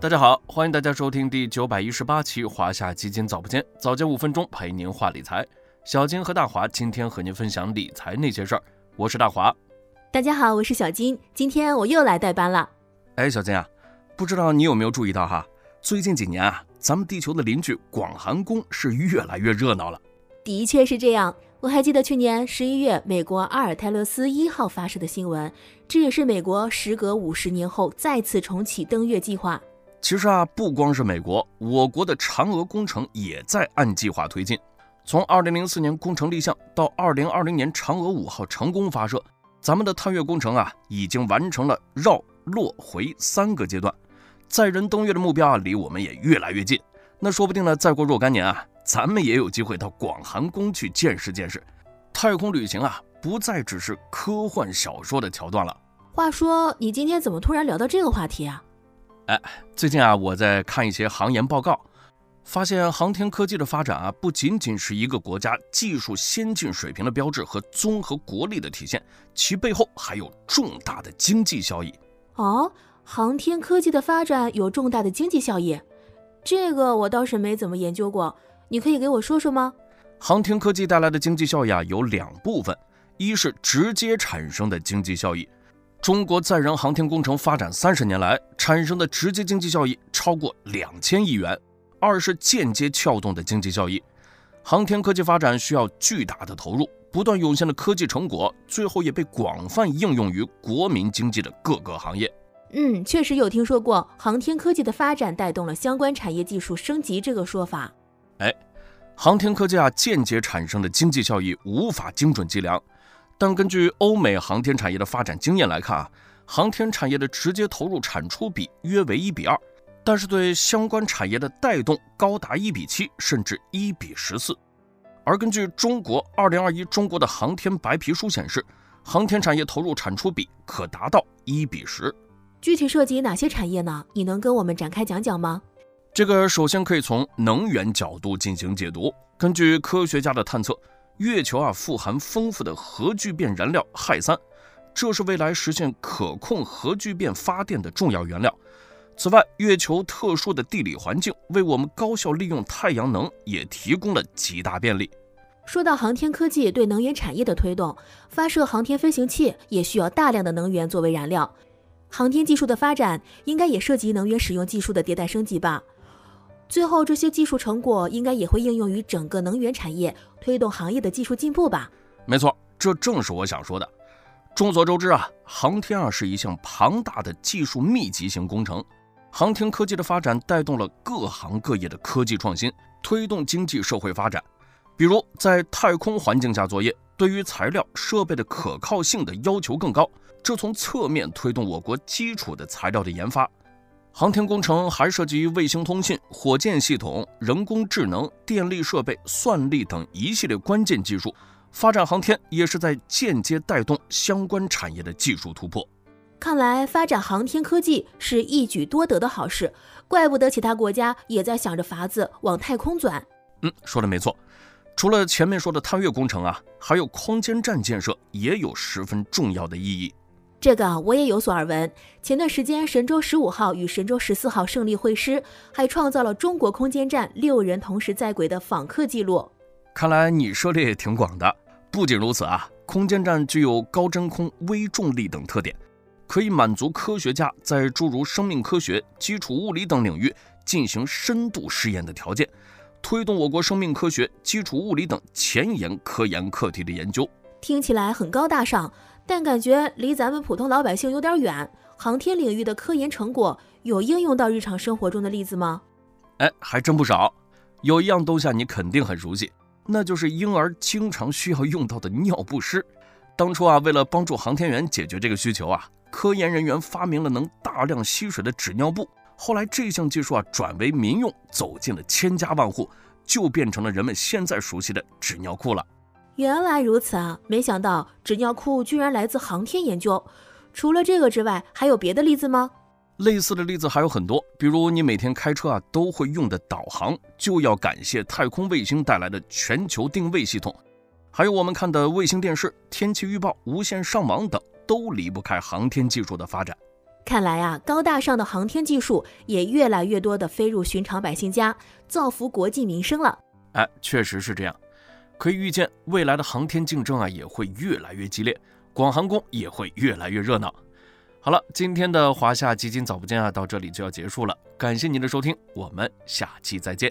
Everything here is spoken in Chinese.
大家好，欢迎大家收听第九百一十八期华夏基金早不间，早间五分钟陪您话理财。小金和大华今天和您分享理财那些事儿，我是大华。大家好，我是小金，今天我又来代班了。哎，小金啊，不知道你有没有注意到哈，最近几年啊，咱们地球的邻居广寒宫是越来越热闹了。的确是这样，我还记得去年十一月美国阿尔泰勒斯一号发射的新闻，这也是美国时隔五十年后再次重启登月计划。其实啊，不光是美国，我国的嫦娥工程也在按计划推进。从2004年工程立项到2020年嫦娥五号成功发射，咱们的探月工程啊，已经完成了绕、落、回三个阶段，载人登月的目标啊，离我们也越来越近。那说不定呢，再过若干年啊，咱们也有机会到广寒宫去见识见识。太空旅行啊，不再只是科幻小说的桥段了。话说，你今天怎么突然聊到这个话题啊？哎，最近啊，我在看一些行研报告，发现航天科技的发展啊，不仅仅是一个国家技术先进水平的标志和综合国力的体现，其背后还有重大的经济效益。哦，航天科技的发展有重大的经济效益，这个我倒是没怎么研究过，你可以给我说说吗？航天科技带来的经济效益啊，有两部分，一是直接产生的经济效益。中国载人航天工程发展三十年来产生的直接经济效益超过两千亿元。二是间接撬动的经济效益。航天科技发展需要巨大的投入，不断涌现的科技成果，最后也被广泛应用于国民经济的各个行业。嗯，确实有听说过航天科技的发展带动了相关产业技术升级这个说法。哎，航天科技啊，间接产生的经济效益无法精准计量。但根据欧美航天产业的发展经验来看啊，航天产业的直接投入产出比约为一比二，但是对相关产业的带动高达一比七，甚至一比十四。而根据中国二零二一中国的航天白皮书显示，航天产业投入产出比可达到一比十。具体涉及哪些产业呢？你能跟我们展开讲讲吗？这个首先可以从能源角度进行解读。根据科学家的探测。月球啊，富含丰富的核聚变燃料氦三，这是未来实现可控核聚变发电的重要原料。此外，月球特殊的地理环境为我们高效利用太阳能也提供了极大便利。说到航天科技对能源产业的推动，发射航天飞行器也需要大量的能源作为燃料。航天技术的发展应该也涉及能源使用技术的迭代升级吧？最后，这些技术成果应该也会应用于整个能源产业，推动行业的技术进步吧？没错，这正是我想说的。众所周知啊，航天啊是一项庞大的技术密集型工程，航天科技的发展带动了各行各业的科技创新，推动经济社会发展。比如在太空环境下作业，对于材料设备的可靠性的要求更高，这从侧面推动我国基础的材料的研发。航天工程还涉及卫星通信、火箭系统、人工智能、电力设备、算力等一系列关键技术。发展航天也是在间接带动相关产业的技术突破。看来发展航天科技是一举多得的好事，怪不得其他国家也在想着法子往太空钻。嗯，说的没错。除了前面说的探月工程啊，还有空间站建设也有十分重要的意义。这个我也有所耳闻。前段时间，神舟十五号与神舟十四号胜利会师，还创造了中国空间站六人同时在轨的访客记录。看来你涉猎也挺广的。不仅如此啊，空间站具有高真空、微重力等特点，可以满足科学家在诸如生命科学、基础物理等领域进行深度试验的条件，推动我国生命科学、基础物理等前沿科研课题的研究。听起来很高大上。但感觉离咱们普通老百姓有点远。航天领域的科研成果有应用到日常生活中的例子吗？哎，还真不少。有一样东西你肯定很熟悉，那就是婴儿经常需要用到的尿不湿。当初啊，为了帮助航天员解决这个需求啊，科研人员发明了能大量吸水的纸尿布。后来这项技术啊转为民用，走进了千家万户，就变成了人们现在熟悉的纸尿裤了。原来如此啊！没想到纸尿裤居然来自航天研究。除了这个之外，还有别的例子吗？类似的例子还有很多，比如你每天开车啊都会用的导航，就要感谢太空卫星带来的全球定位系统。还有我们看的卫星电视、天气预报、无线上网等，都离不开航天技术的发展。看来啊，高大上的航天技术也越来越多的飞入寻常百姓家，造福国计民生了。哎，确实是这样。可以预见，未来的航天竞争啊也会越来越激烈，广航宫也会越来越热闹。好了，今天的华夏基金早不见啊到这里就要结束了，感谢您的收听，我们下期再见。